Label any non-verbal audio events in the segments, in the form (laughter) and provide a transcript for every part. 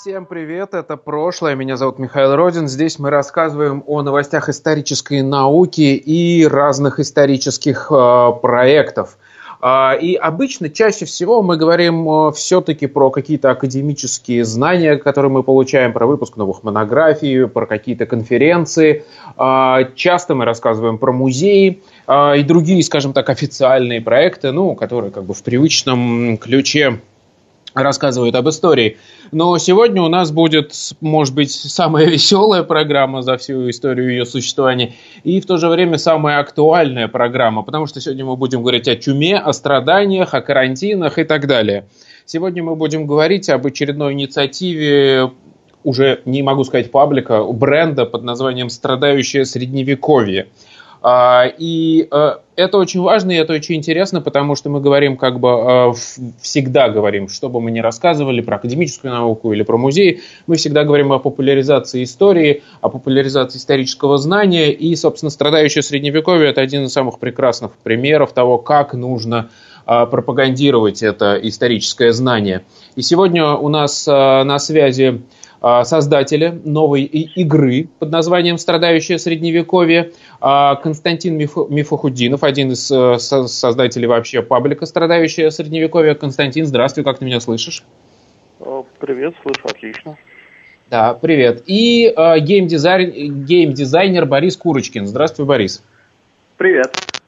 Всем привет, это прошлое. Меня зовут Михаил Родин. Здесь мы рассказываем о новостях исторической науки и разных исторических э, проектов. Э, и обычно, чаще всего мы говорим э, все-таки про какие-то академические знания, которые мы получаем, про выпуск новых монографий, про какие-то конференции. Э, часто мы рассказываем про музеи э, и другие, скажем так, официальные проекты, ну, которые как бы в привычном ключе рассказывают об истории. Но сегодня у нас будет, может быть, самая (laughs) веселая программа за всю историю ее существования и в то же время самая актуальная программа, потому что сегодня мы будем говорить о чуме, о страданиях, о карантинах и так далее. Сегодня мы будем говорить об очередной инициативе уже не могу сказать паблика, бренда под названием «Страдающее средневековье». А, и э, это очень важно, и это очень интересно, потому что мы говорим, как бы э, всегда говорим, что бы мы ни рассказывали про академическую науку или про музей, мы всегда говорим о популяризации истории, о популяризации исторического знания, и, собственно, страдающее средневековье – это один из самых прекрасных примеров того, как нужно э, пропагандировать это историческое знание. И сегодня у нас на связи создателя новой игры под названием «Страдающее средневековье», а, Константин Мифохудинов, один из э, создателей вообще паблика «Страдающее средневековье». Константин, здравствуй, как ты меня слышишь? Привет, слышу отлично. Да, привет. И э, геймдизайнер Борис Курочкин. Здравствуй, Борис. Привет.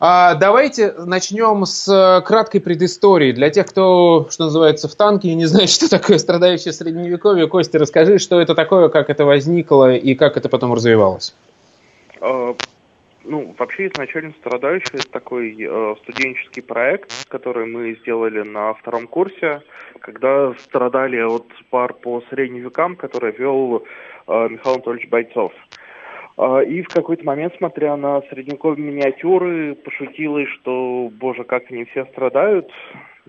А, давайте начнем с э, краткой предыстории. Для тех, кто, что называется, в танке и не знает, (laughs) что такое страдающее средневековье, Костя, расскажи, что это такое, как это возникло и как это потом развивалось. А, ну, вообще изначально страдающий это такой э, студенческий проект, который мы сделали на втором курсе, когда страдали от пар по средним векам, который вел э, Михаил Анатольевич Бойцов. А, и в какой-то момент, смотря на средневековые миниатюры, пошутила, что, боже, как они все страдают.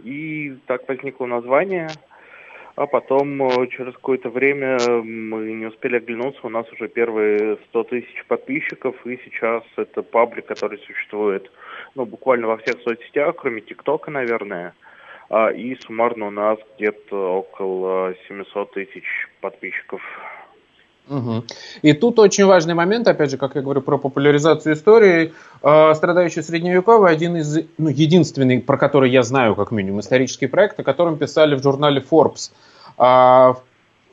И так возникло название. А потом, э, через какое-то время, мы не успели оглянуться, у нас уже первые 100 тысяч подписчиков, и сейчас это паблик, который существует, ну, буквально во всех соцсетях, кроме ТикТока, наверное. А, и суммарно у нас где-то около 700 тысяч подписчиков. Угу. И тут очень важный момент, опять же, как я говорю про популяризацию истории. Э, «Страдающий средневековый» один из, ну, единственный, про который я знаю, как минимум, исторический проект, о котором писали в журнале Forbes. Э,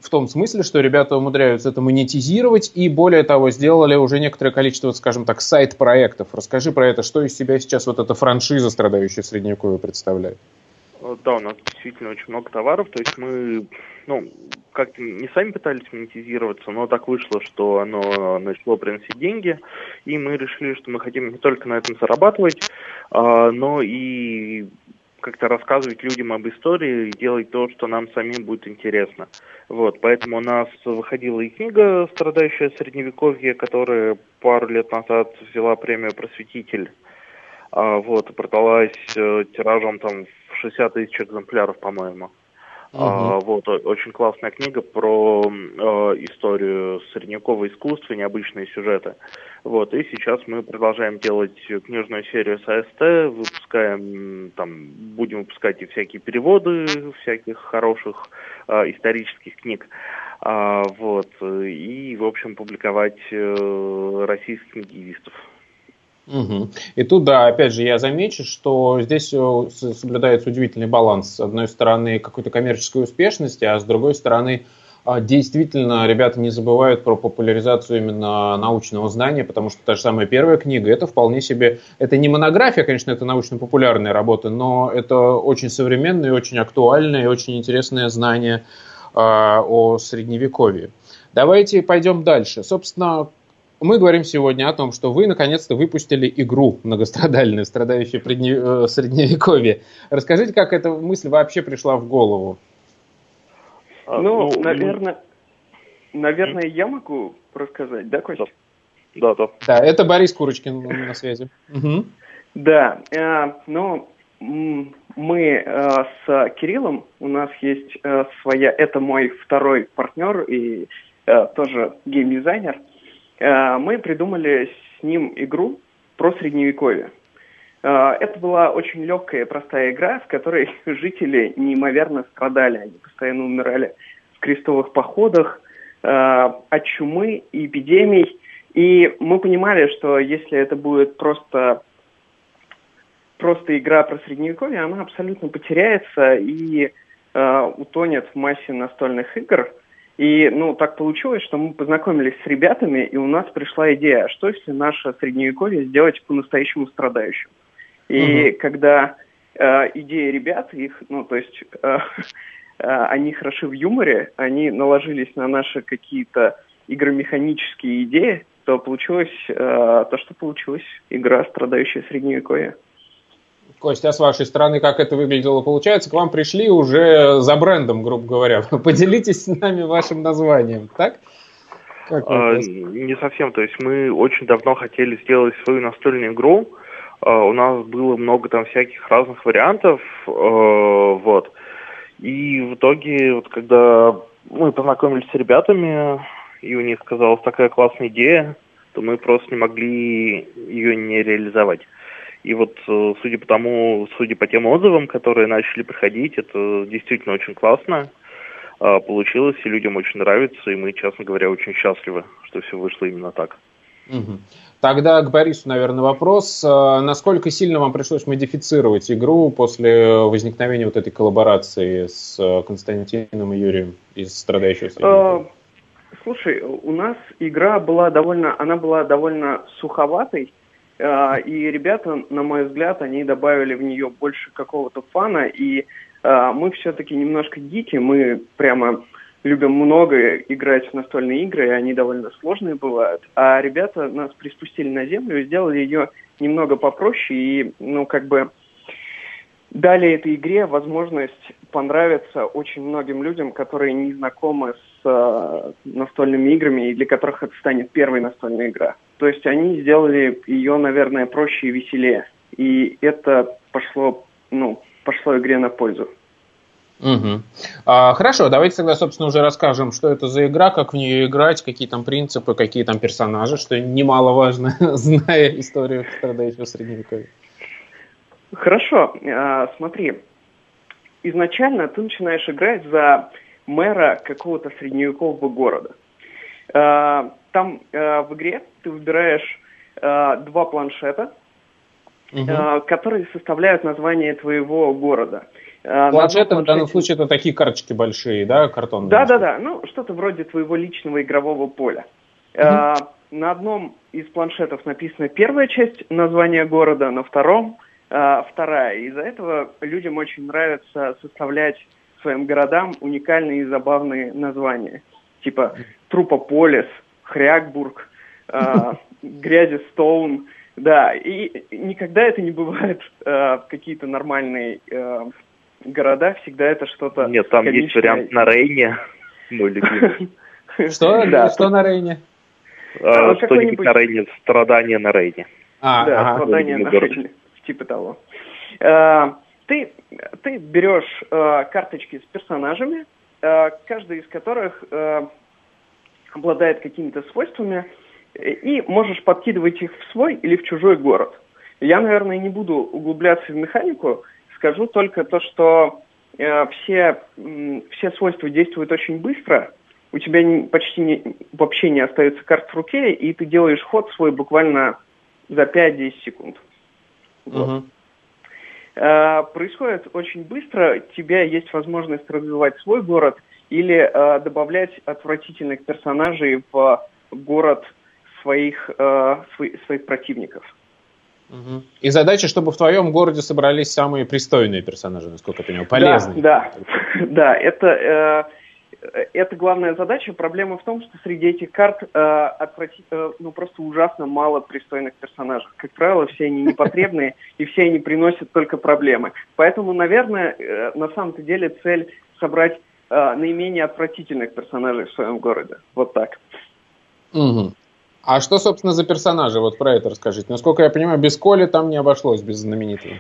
в том смысле, что ребята умудряются это монетизировать и, более того, сделали уже некоторое количество, скажем так, сайт-проектов. Расскажи про это, что из себя сейчас вот эта франшиза «Страдающий средневековый» представляет. Да, у нас действительно очень много товаров, то есть мы, ну, как-то не сами пытались монетизироваться, но так вышло, что оно начало приносить деньги, и мы решили, что мы хотим не только на этом зарабатывать, а, но и как-то рассказывать людям об истории и делать то, что нам самим будет интересно. Вот, поэтому у нас выходила и книга «Страдающая средневековье», которая пару лет назад взяла премию «Просветитель». А, вот, продалась э, тиражом там в 60 тысяч экземпляров, по-моему. Uh-huh. А, вот, очень классная книга про э, историю средневекового искусства, необычные сюжеты. Вот, и сейчас мы продолжаем делать книжную серию с АСТ, выпускаем, там, будем выпускать и всякие переводы всяких хороших э, исторических книг. А, вот, и, в общем, публиковать э, российских книгистов. Угу. И тут, да, опять же, я замечу, что здесь э, соблюдается удивительный баланс. С одной стороны, какой-то коммерческой успешности, а с другой стороны, а, действительно, ребята не забывают про популяризацию именно научного знания, потому что та же самая первая книга, это вполне себе, это не монография, конечно, это научно-популярная работа, но это очень современное, очень актуальное и очень интересное знание э, о средневековье. Давайте пойдем дальше. Собственно, мы говорим сегодня о том, что вы наконец-то выпустили игру многострадальную, страдающую предне... Э, средневековье. Расскажите, как эта мысль вообще пришла в голову? А, ну, ну наверное, наверное, mm. я могу рассказать, да, Костя? Да, да. Да, это Борис Курочкин на связи. Угу. Да, э, ну, мы э, с Кириллом, у нас есть э, своя, это мой второй партнер и э, тоже геймдизайнер, э, мы придумали с ним игру про средневековье. Э, это была очень легкая и простая игра, в которой (laughs) жители неимоверно страдали, они постоянно умирали в крестовых походах, э, от чумы и эпидемий, и мы понимали, что если это будет просто просто игра про средневековье, она абсолютно потеряется и э, утонет в массе настольных игр. И, ну, так получилось, что мы познакомились с ребятами, и у нас пришла идея, а что если наше средневековье сделать по-настоящему страдающим? И угу. когда э, идея ребят, их, ну, то есть э, э, они хороши в юморе, они наложились на наши какие-то игромеханические идеи, то получилось э, то, что получилось игра «Страдающая средневековье». Костя, а с вашей стороны, как это выглядело? Получается, к вам пришли уже за брендом, грубо говоря. (laughs) Поделитесь с нами вашим названием, так? а, не совсем. То есть мы очень давно хотели сделать свою настольную игру. А, у нас было много там всяких разных вариантов. А, вот. И в итоге, вот когда мы познакомились с ребятами, и у них казалась такая классная идея, то мы просто не могли ее не реализовать. И вот э, судя по тому, судя по тем отзывам, которые начали приходить, это действительно очень классно а, получилось, и людям очень нравится, и мы, честно говоря, очень счастливы, что все вышло именно так. Угу. Тогда к Борису, наверное, вопрос. А, насколько сильно вам пришлось модифицировать игру после возникновения вот этой коллаборации с э, Константином и Юрием из «Страдающего среднего»? Слушай, у нас игра была довольно, она была довольно суховатой, и ребята, на мой взгляд, они добавили в нее больше какого-то фана, и а, мы все-таки немножко гики, мы прямо любим много играть в настольные игры, и они довольно сложные бывают. А ребята нас приспустили на землю и сделали ее немного попроще, и, ну, как бы дали этой игре возможность понравиться очень многим людям, которые не знакомы с э, настольными играми и для которых это станет первой настольной игра. То есть они сделали ее, наверное, проще и веселее. И это пошло, ну, пошло игре на пользу. Угу. А, хорошо, давайте тогда, собственно, уже расскажем, что это за игра, как в нее играть, какие там принципы, какие там персонажи, что немаловажно, (laughs) зная историю страдающего средневековья. Хорошо, а, смотри. Изначально ты начинаешь играть за мэра какого-то средневекового города. А, там а, в игре ты выбираешь два планшета, угу. которые составляют название твоего города. Планшеты в данном случае это такие карточки большие, да, картонные? Да, да, да. Ну, что-то вроде твоего личного игрового поля. Угу. На одном из планшетов написана первая часть названия города, на втором а, вторая. Из-за этого людям очень нравится составлять своим городам уникальные и забавные названия. Типа Трупополис, Хрякбург, э, (laughs) Грязистоун. Да, и никогда это не бывает э, какие-то нормальные э, города, всегда это что-то Нет, там комичное. есть вариант на Рейне, мой любимый. (laughs) Что? Да. Что на Рейне? А, что-нибудь на Рейне, страдания на Рейне. А, да, страдания на Рейне типа того. Э, ты, ты берешь э, карточки с персонажами, э, каждый из которых обладает какими-то свойствами, и можешь подкидывать их в свой или в чужой город. Я, наверное, не буду углубляться в механику, скажу только то, что все, все свойства действуют очень быстро, у тебя не, почти не, вообще не остается карт в руке, и ты делаешь ход свой буквально за 5-10 секунд. Вот. Угу. происходит очень быстро. У тебя есть возможность развивать свой город или э, добавлять отвратительных персонажей в город своих, э, своих противников. Угу. И задача, чтобы в твоем городе собрались самые пристойные персонажи, насколько я понимаю, полезные. Да, да, (laughs) да. Это это главная задача. Проблема в том, что среди этих карт э, отврати, э, ну, просто ужасно мало пристойных персонажей. Как правило, все они непотребные, (laughs) и все они приносят только проблемы. Поэтому, наверное, э, на самом-то деле цель собрать наименее отвратительных персонажей в своем городе. Вот так. Угу. А что, собственно, за персонажи? Вот про это расскажите. Насколько я понимаю, без Коли там не обошлось, без знаменитого.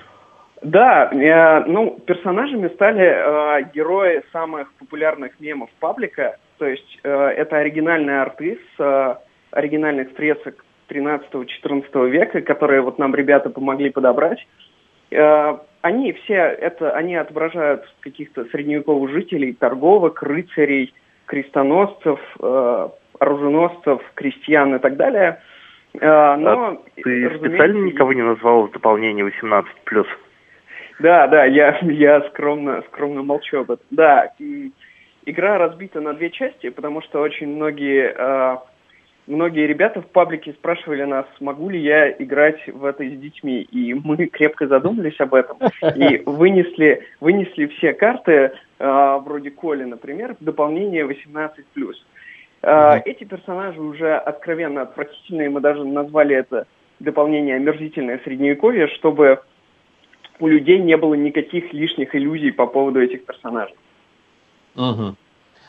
Да, э, ну, персонажами стали э, герои самых популярных мемов паблика. То есть э, это оригинальные арты с э, оригинальных фресок 13-14 века, которые вот нам ребята помогли подобрать. Э, они все это, они отображают каких-то средневековых жителей, торговок, рыцарей, крестоносцев, э, оруженосцев, крестьян и так далее. Э, но, а ты специально никого не назвал в дополнение 18+. Да, да, я, я скромно, скромно молчу об этом. Да, игра разбита на две части, потому что очень многие, э, многие ребята в паблике спрашивали нас, могу ли я играть в это с детьми. И мы крепко задумались об этом (laughs) и вынесли, вынесли все карты, э, вроде Коли, например, в дополнение 18+. Mm-hmm. Эти персонажи уже откровенно отвратительные, мы даже назвали это дополнение омерзительное средневековье, чтобы у людей не было никаких лишних иллюзий по поводу этих персонажей. Угу.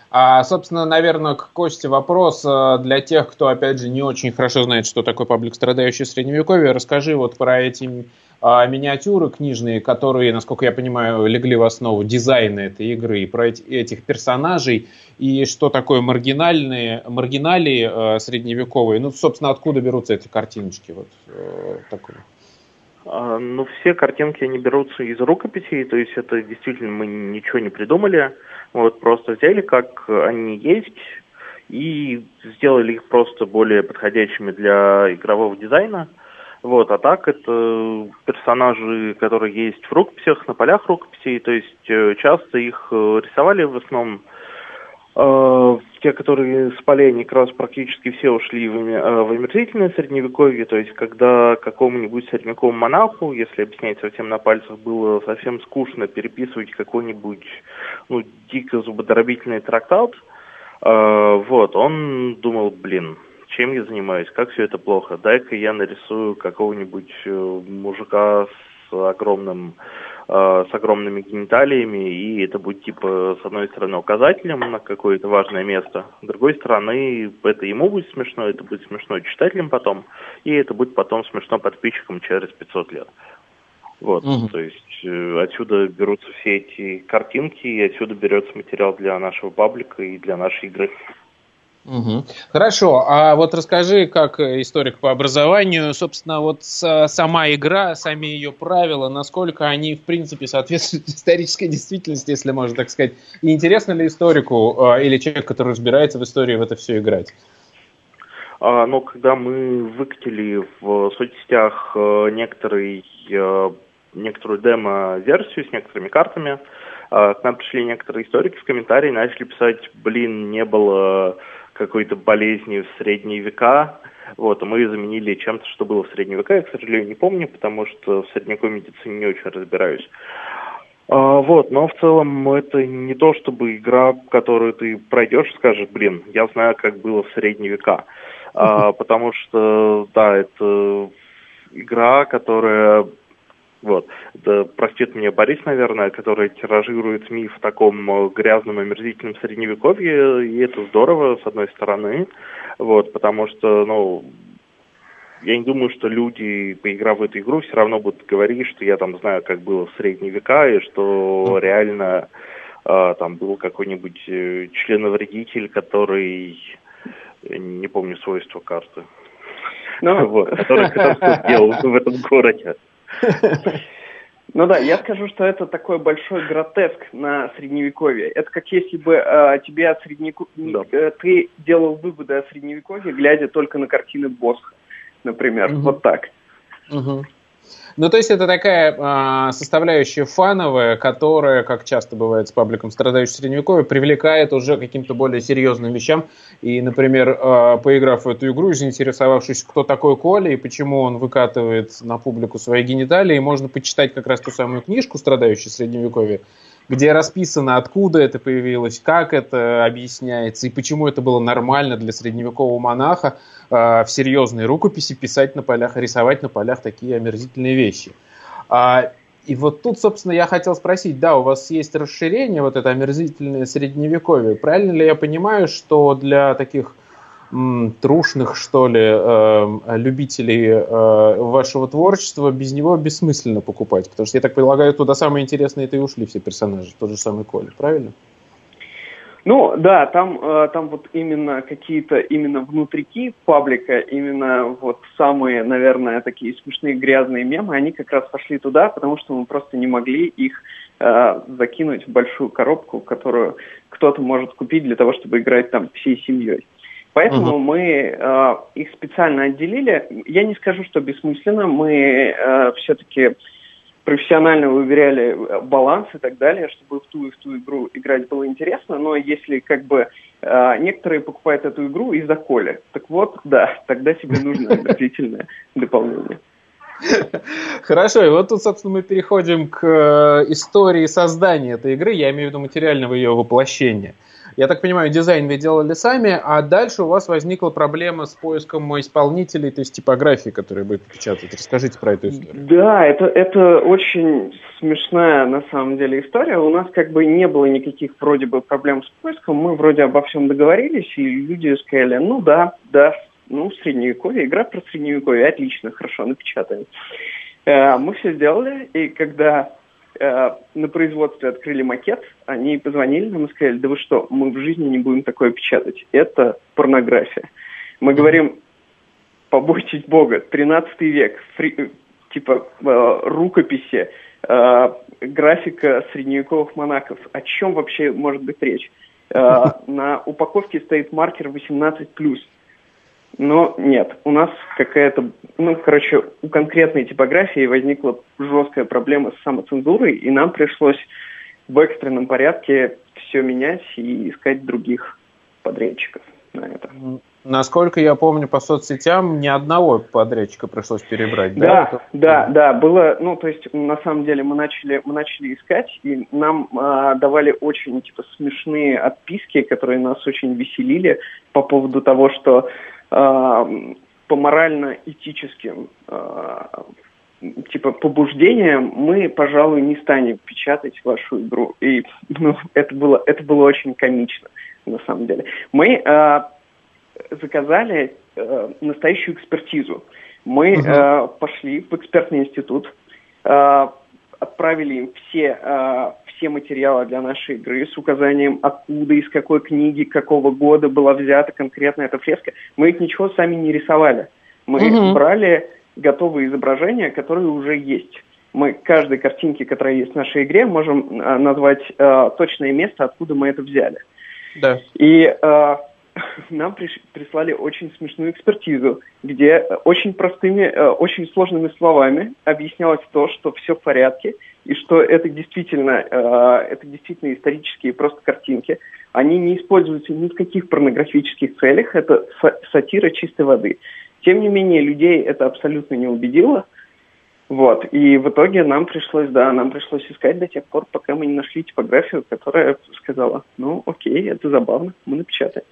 А, собственно, наверное, к Косте вопрос э, для тех, кто, опять же, не очень хорошо знает, что такое паблик, страдающий Средневековье. Расскажи вот про эти а, миниатюры книжные, которые, насколько я понимаю, легли в основу дизайна этой игры, и про эти, этих персонажей, и что такое маргинальные, маргиналии э, средневековые. Ну, собственно, откуда берутся эти картиночки? Вот, э, такое. А, ну, все картинки, они берутся из рукописей, то есть это действительно мы ничего не придумали, вот просто взяли, как они есть, и сделали их просто более подходящими для игрового дизайна. Вот, а так это персонажи, которые есть в рукописях, на полях рукописей, то есть э, часто их э, рисовали в основном Э, те, которые с полей, как раз практически все ушли в, э, в омерзительное средневековье, то есть когда какому-нибудь средневековому монаху, если объяснять совсем на пальцах, было совсем скучно переписывать какой-нибудь ну, дико зубодробительный трактат, э, вот, он думал, блин, чем я занимаюсь, как все это плохо, дай-ка я нарисую какого-нибудь э, мужика с огромным с огромными гениталиями, и это будет типа с одной стороны указателем на какое-то важное место, с другой стороны это ему будет смешно, это будет смешно читателям потом, и это будет потом смешно подписчикам через 500 лет. Вот, угу. то есть э, отсюда берутся все эти картинки, и отсюда берется материал для нашего паблика и для нашей игры. Угу. Хорошо, а вот расскажи, как историк по образованию, собственно, вот сама игра, сами ее правила, насколько они, в принципе, соответствуют (laughs) исторической действительности, если можно так сказать. И интересно ли историку а, или человеку, который разбирается в истории, в это все играть? А, но когда мы выкатили в соцсетях э, некоторый, э, некоторую демо-версию с некоторыми картами, э, к нам пришли некоторые историки в комментарии, начали писать, блин, не было какой-то болезни в средние века. Вот, мы заменили чем-то, что было в средние века. Я, к сожалению, не помню, потому что в средневековой медицине не очень разбираюсь. А, вот, но в целом это не то, чтобы игра, которую ты пройдешь, скажешь, блин, я знаю, как было в средние века. А, потому что, да, это игра, которая вот. Да, простит меня Борис, наверное, который тиражирует миф в таком э, грязном, омерзительном средневековье, и это здорово, с одной стороны, вот, потому что, ну, я не думаю, что люди, поиграв в эту игру, все равно будут говорить, что я там знаю, как было в средние века, и что реально э, там был какой-нибудь э, членовредитель, который, не помню свойства карты, ну, (laughs) вот, который сделал в этом городе. Ну да, я скажу, что это такой большой гротеск на средневековье. Это как если бы э, тебе от средневековья... Да. Э, ты делал выводы о средневековье, глядя только на картины Босха, например. Угу. Вот так. Угу. Ну, то есть это такая э, составляющая фановая, которая, как часто бывает с пабликом страдающим средневековье, привлекает уже каким-то более серьезным вещам. И, например, э, поиграв в эту игру, заинтересовавшись, кто такой Коля и почему он выкатывает на публику свои гениталии, можно почитать как раз ту самую книжку «Страдающий средневековье», где расписано, откуда это появилось, как это объясняется и почему это было нормально для средневекового монаха э, в серьезной рукописи писать на полях, рисовать на полях такие омерзительные вещи. А, И вот тут, собственно, я хотел спросить, да, у вас есть расширение, вот это омерзительное средневековье. Правильно ли я понимаю, что для таких трушных, что ли, э, любителей э, вашего творчества без него бессмысленно покупать? Потому что, я так полагаю, туда самые интересные это и ушли все персонажи, тот же самый Коля, правильно? Ну, да, там, э, там вот именно какие-то именно внутрики паблика, именно вот самые, наверное, такие смешные грязные мемы, они как раз пошли туда, потому что мы просто не могли их э, закинуть в большую коробку, которую кто-то может купить для того, чтобы играть там всей семьей. Поэтому uh-huh. мы э, их специально отделили. Я не скажу, что бессмысленно. Мы э, все-таки профессионально выверяли э, баланс и так далее, чтобы в ту и в ту игру играть было интересно, но если как бы э, некоторые покупают эту игру из-за коли, так вот, да, тогда тебе нужно (laughs) обязательное дополнение. Хорошо, и вот тут, собственно, мы переходим к э, истории создания этой игры, я имею в виду материального ее воплощения. Я так понимаю, дизайн вы делали сами, а дальше у вас возникла проблема с поиском исполнителей, то есть типографии, которые будет печатать. Расскажите про эту историю. Да, это, это очень смешная на самом деле история. У нас как бы не было никаких вроде бы проблем с поиском. Мы вроде обо всем договорились, и люди сказали, ну да, да, ну, средневековье, игра про средневековье, отлично, хорошо, напечатаем. Э, мы все сделали, и когда Э, на производстве открыли макет, они позвонили нам и сказали, да вы что, мы в жизни не будем такое печатать. Это порнография. Мы говорим, побойтесь Бога, 13 век, фри, э, типа э, рукописи, э, графика средневековых монахов. О чем вообще может быть речь? Э, (laughs) на упаковке стоит маркер 18+. Но нет, у нас какая-то, ну, короче, у конкретной типографии возникла жесткая проблема с самоцензурой, и нам пришлось в экстренном порядке все менять и искать других подрядчиков на это. Насколько я помню по соцсетям, ни одного подрядчика пришлось перебрать. Да, да, да, да, было, ну, то есть, на самом деле, мы начали, мы начали искать, и нам э, давали очень, типа, смешные отписки, которые нас очень веселили по поводу того, что по морально-этическим типа побуждениям мы, пожалуй, не станем печатать вашу игру. И ну, это было это было очень комично на самом деле. Мы э, заказали э, настоящую экспертизу. Мы угу. э, пошли в экспертный институт, э, отправили им все э, все материалы для нашей игры с указанием, откуда, из какой книги, какого года была взята конкретно эта фреска. Мы их ничего сами не рисовали. Мы угу. брали готовые изображения, которые уже есть. Мы каждой картинке, которая есть в нашей игре, можем э, назвать э, точное место, откуда мы это взяли. Да. И э, (laughs) нам приш, прислали очень смешную экспертизу, где очень простыми, э, очень сложными словами объяснялось то, что все в порядке, и что это действительно, э, это действительно исторические просто картинки. Они не используются ни в каких порнографических целях, это сатира чистой воды. Тем не менее, людей это абсолютно не убедило. Вот. И в итоге нам пришлось, да, нам пришлось искать до тех пор, пока мы не нашли типографию, которая сказала, ну, окей, это забавно, мы напечатаем.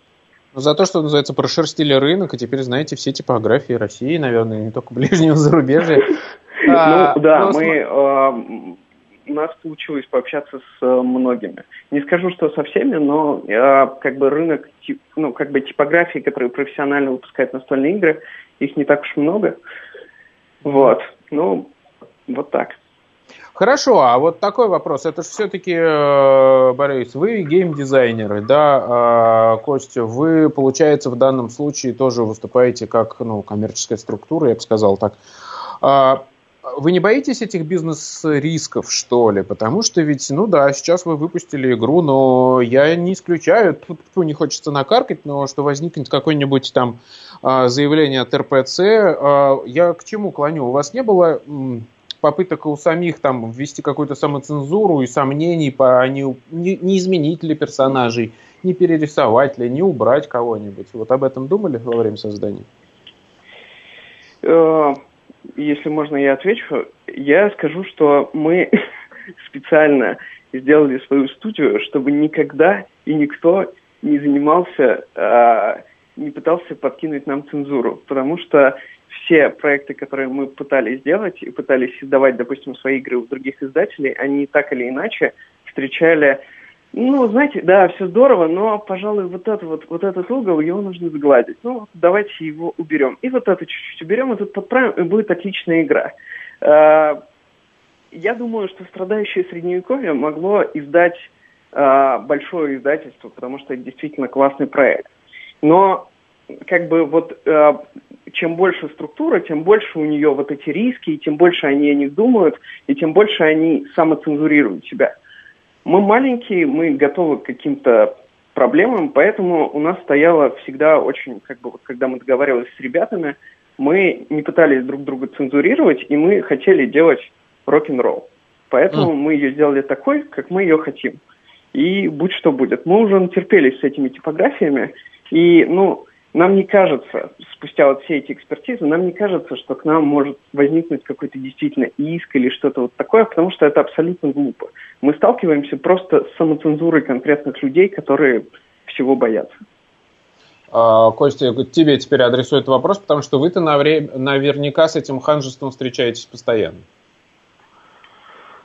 Ну, за то, что называется, прошерстили рынок, и теперь знаете все типографии России, наверное, не только ближнего (laughs) зарубежья. Ну, а, да, мы у нас получилось пообщаться с э, многими. Не скажу, что со всеми, но э, как бы рынок, тип, ну, как бы типографии, которые профессионально выпускают настольные игры, их не так уж много. Вот. Ну, вот так. Хорошо, а вот такой вопрос. Это же все-таки, э, Борис, вы геймдизайнеры, да, э, Костя, вы, получается, в данном случае тоже выступаете как ну, коммерческая структура, я бы сказал так. А, вы не боитесь этих бизнес-рисков, что ли? Потому что ведь, ну да, сейчас вы выпустили игру, но я не исключаю, тут не хочется накаркать, но что возникнет какое-нибудь там а, заявление от РПЦ. А, я к чему клоню? У вас не было попыток у самих там ввести какую-то самоцензуру и сомнений по а не, не, не изменить ли персонажей, не перерисовать ли, не убрать кого-нибудь? Вот об этом думали во время создания? Э, если можно, я отвечу. Я скажу, что мы (laughs) специально сделали свою студию, чтобы никогда и никто не занимался, э, не пытался подкинуть нам цензуру, потому что все проекты, которые мы пытались сделать и пытались издавать, допустим, свои игры у других издателей, они так или иначе встречали ну, знаете, да, все здорово, но, пожалуй, вот, это вот, вот этот угол, его нужно сгладить. Ну, давайте его уберем. И вот это чуть-чуть уберем, и тут подправим, и будет отличная игра. А, я думаю, что «Страдающее средневековье» могло издать а, большое издательство, потому что это действительно классный проект. Но как бы вот а, чем больше структура, тем больше у нее вот эти риски, и тем больше они о них думают, и тем больше они самоцензурируют себя. Мы маленькие, мы готовы к каким-то проблемам, поэтому у нас стояло всегда очень, как бы, вот, когда мы договаривались с ребятами, мы не пытались друг друга цензурировать, и мы хотели делать рок-н-ролл. Поэтому mm. мы ее сделали такой, как мы ее хотим. И будь что будет. Мы уже натерпелись с этими типографиями, и, ну, нам не кажется, спустя вот все эти экспертизы, нам не кажется, что к нам может возникнуть какой-то действительно иск или что-то вот такое, потому что это абсолютно глупо. Мы сталкиваемся просто с самоцензурой конкретных людей, которые всего боятся. А, Костя, тебе теперь адресует вопрос, потому что вы-то наверняка с этим ханжеством встречаетесь постоянно.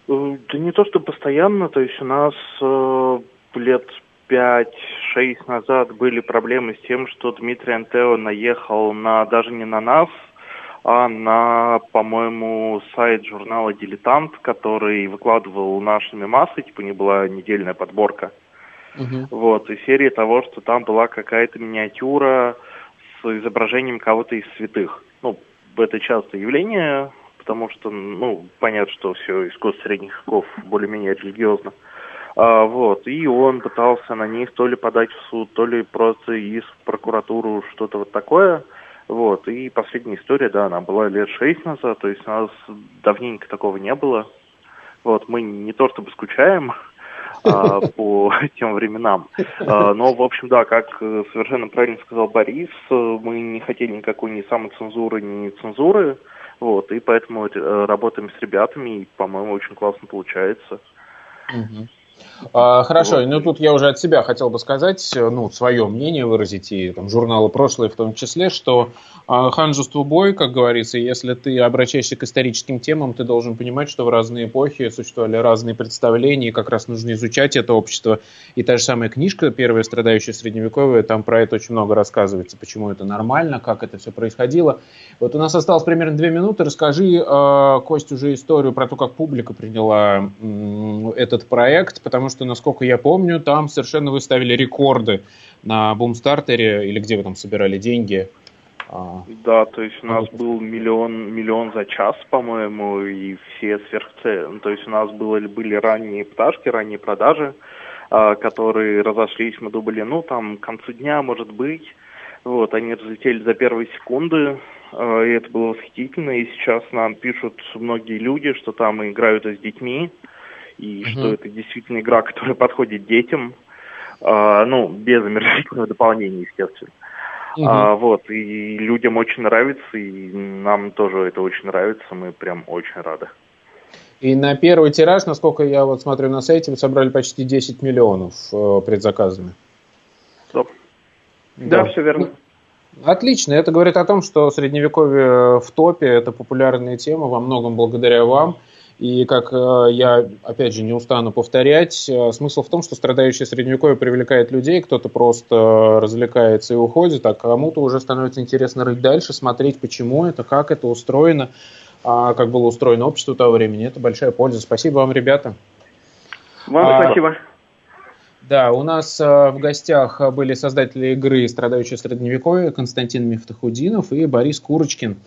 Э, да не то, что постоянно, то есть у нас э, лет 5-6 назад были проблемы с тем, что Дмитрий Антео наехал на даже не на нас, а на, по-моему, сайт журнала «Дилетант», который выкладывал наши мемасы, типа не была недельная подборка. Uh-huh. Вот, и серии того, что там была какая-то миниатюра с изображением кого-то из святых. Ну, это частое явление, потому что, ну, понятно, что все искусство средних веков более-менее религиозно. uh а, вот, и он пытался на них то ли подать в суд, то ли просто из прокуратуру, что-то вот такое. Вот, и последняя история, да, она была лет шесть назад, то есть у нас давненько такого не было. Вот, мы не то чтобы скучаем (laughs) а, по тем временам, а, но, в общем, да, как совершенно правильно сказал Борис, мы не хотели никакой ни самоцензуры, ни цензуры, вот, и поэтому э, работаем с ребятами, и, по-моему, очень классно получается. Угу. А, хорошо, вот. ну тут я уже от себя хотел бы сказать, ну, свое мнение выразить, и там журналы прошлые в том числе, что а, ханжеству бой, как говорится, если ты обращаешься к историческим темам, ты должен понимать, что в разные эпохи существовали разные представления, и как раз нужно изучать это общество. И та же самая книжка, первая страдающая средневековая, там про это очень много рассказывается, почему это нормально, как это все происходило. Вот у нас осталось примерно две минуты. Расскажи, э, Кость, уже историю про то, как публика приняла э, этот проект, потому что, насколько я помню, там совершенно вы ставили рекорды на бумстартере, или где вы там собирали деньги. А, да, то есть у нас был миллион, миллион за час, по-моему, и все сверхцели. Ну, то есть у нас было, были ранние пташки, ранние продажи, а, которые разошлись, мы думали, ну, там, к концу дня, может быть. Вот, они разлетели за первые секунды, а, и это было восхитительно. И сейчас нам пишут многие люди, что там играют с детьми, и угу. что это действительно игра, которая подходит детям, а, ну, без омерзительного дополнения, естественно. Угу. А, вот, и людям очень нравится, и нам тоже это очень нравится, мы прям очень рады. И на первый тираж, насколько я вот смотрю на сайте, вы собрали почти 10 миллионов э, предзаказами. Стоп. Да, да, все верно. Отлично. Это говорит о том, что средневековье в топе, это популярная тема, во многом благодаря вам. И как э, я, опять же, не устану повторять, э, смысл в том, что страдающее средневековье привлекает людей, кто-то просто развлекается и уходит, а кому-то уже становится интересно рыть дальше, смотреть, почему это, как это устроено, а как было устроено общество того времени. Это большая польза. Спасибо вам, ребята. Вам а, спасибо. Да, у нас э, в гостях были создатели игры «Страдающее средневековье» Константин Мифтахудинов и Борис Курочкин.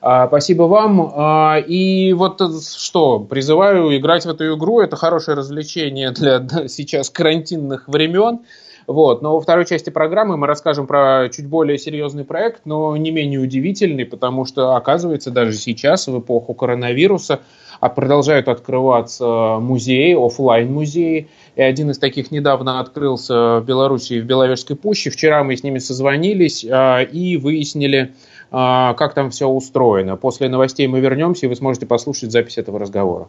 А, спасибо вам. А, и вот что, призываю играть в эту игру. Это хорошее развлечение для (laughs) сейчас карантинных времен. Вот. Но во второй части программы мы расскажем про чуть более серьезный проект, но не менее удивительный, потому что, оказывается, даже сейчас, в эпоху коронавируса, а продолжают открываться музеи, офлайн музеи И один из таких недавно открылся в Беларуси, в Беловежской пуще. Вчера мы с ними созвонились а, и выяснили, а, как там все устроено. После новостей мы вернемся, и вы сможете послушать запись этого разговора.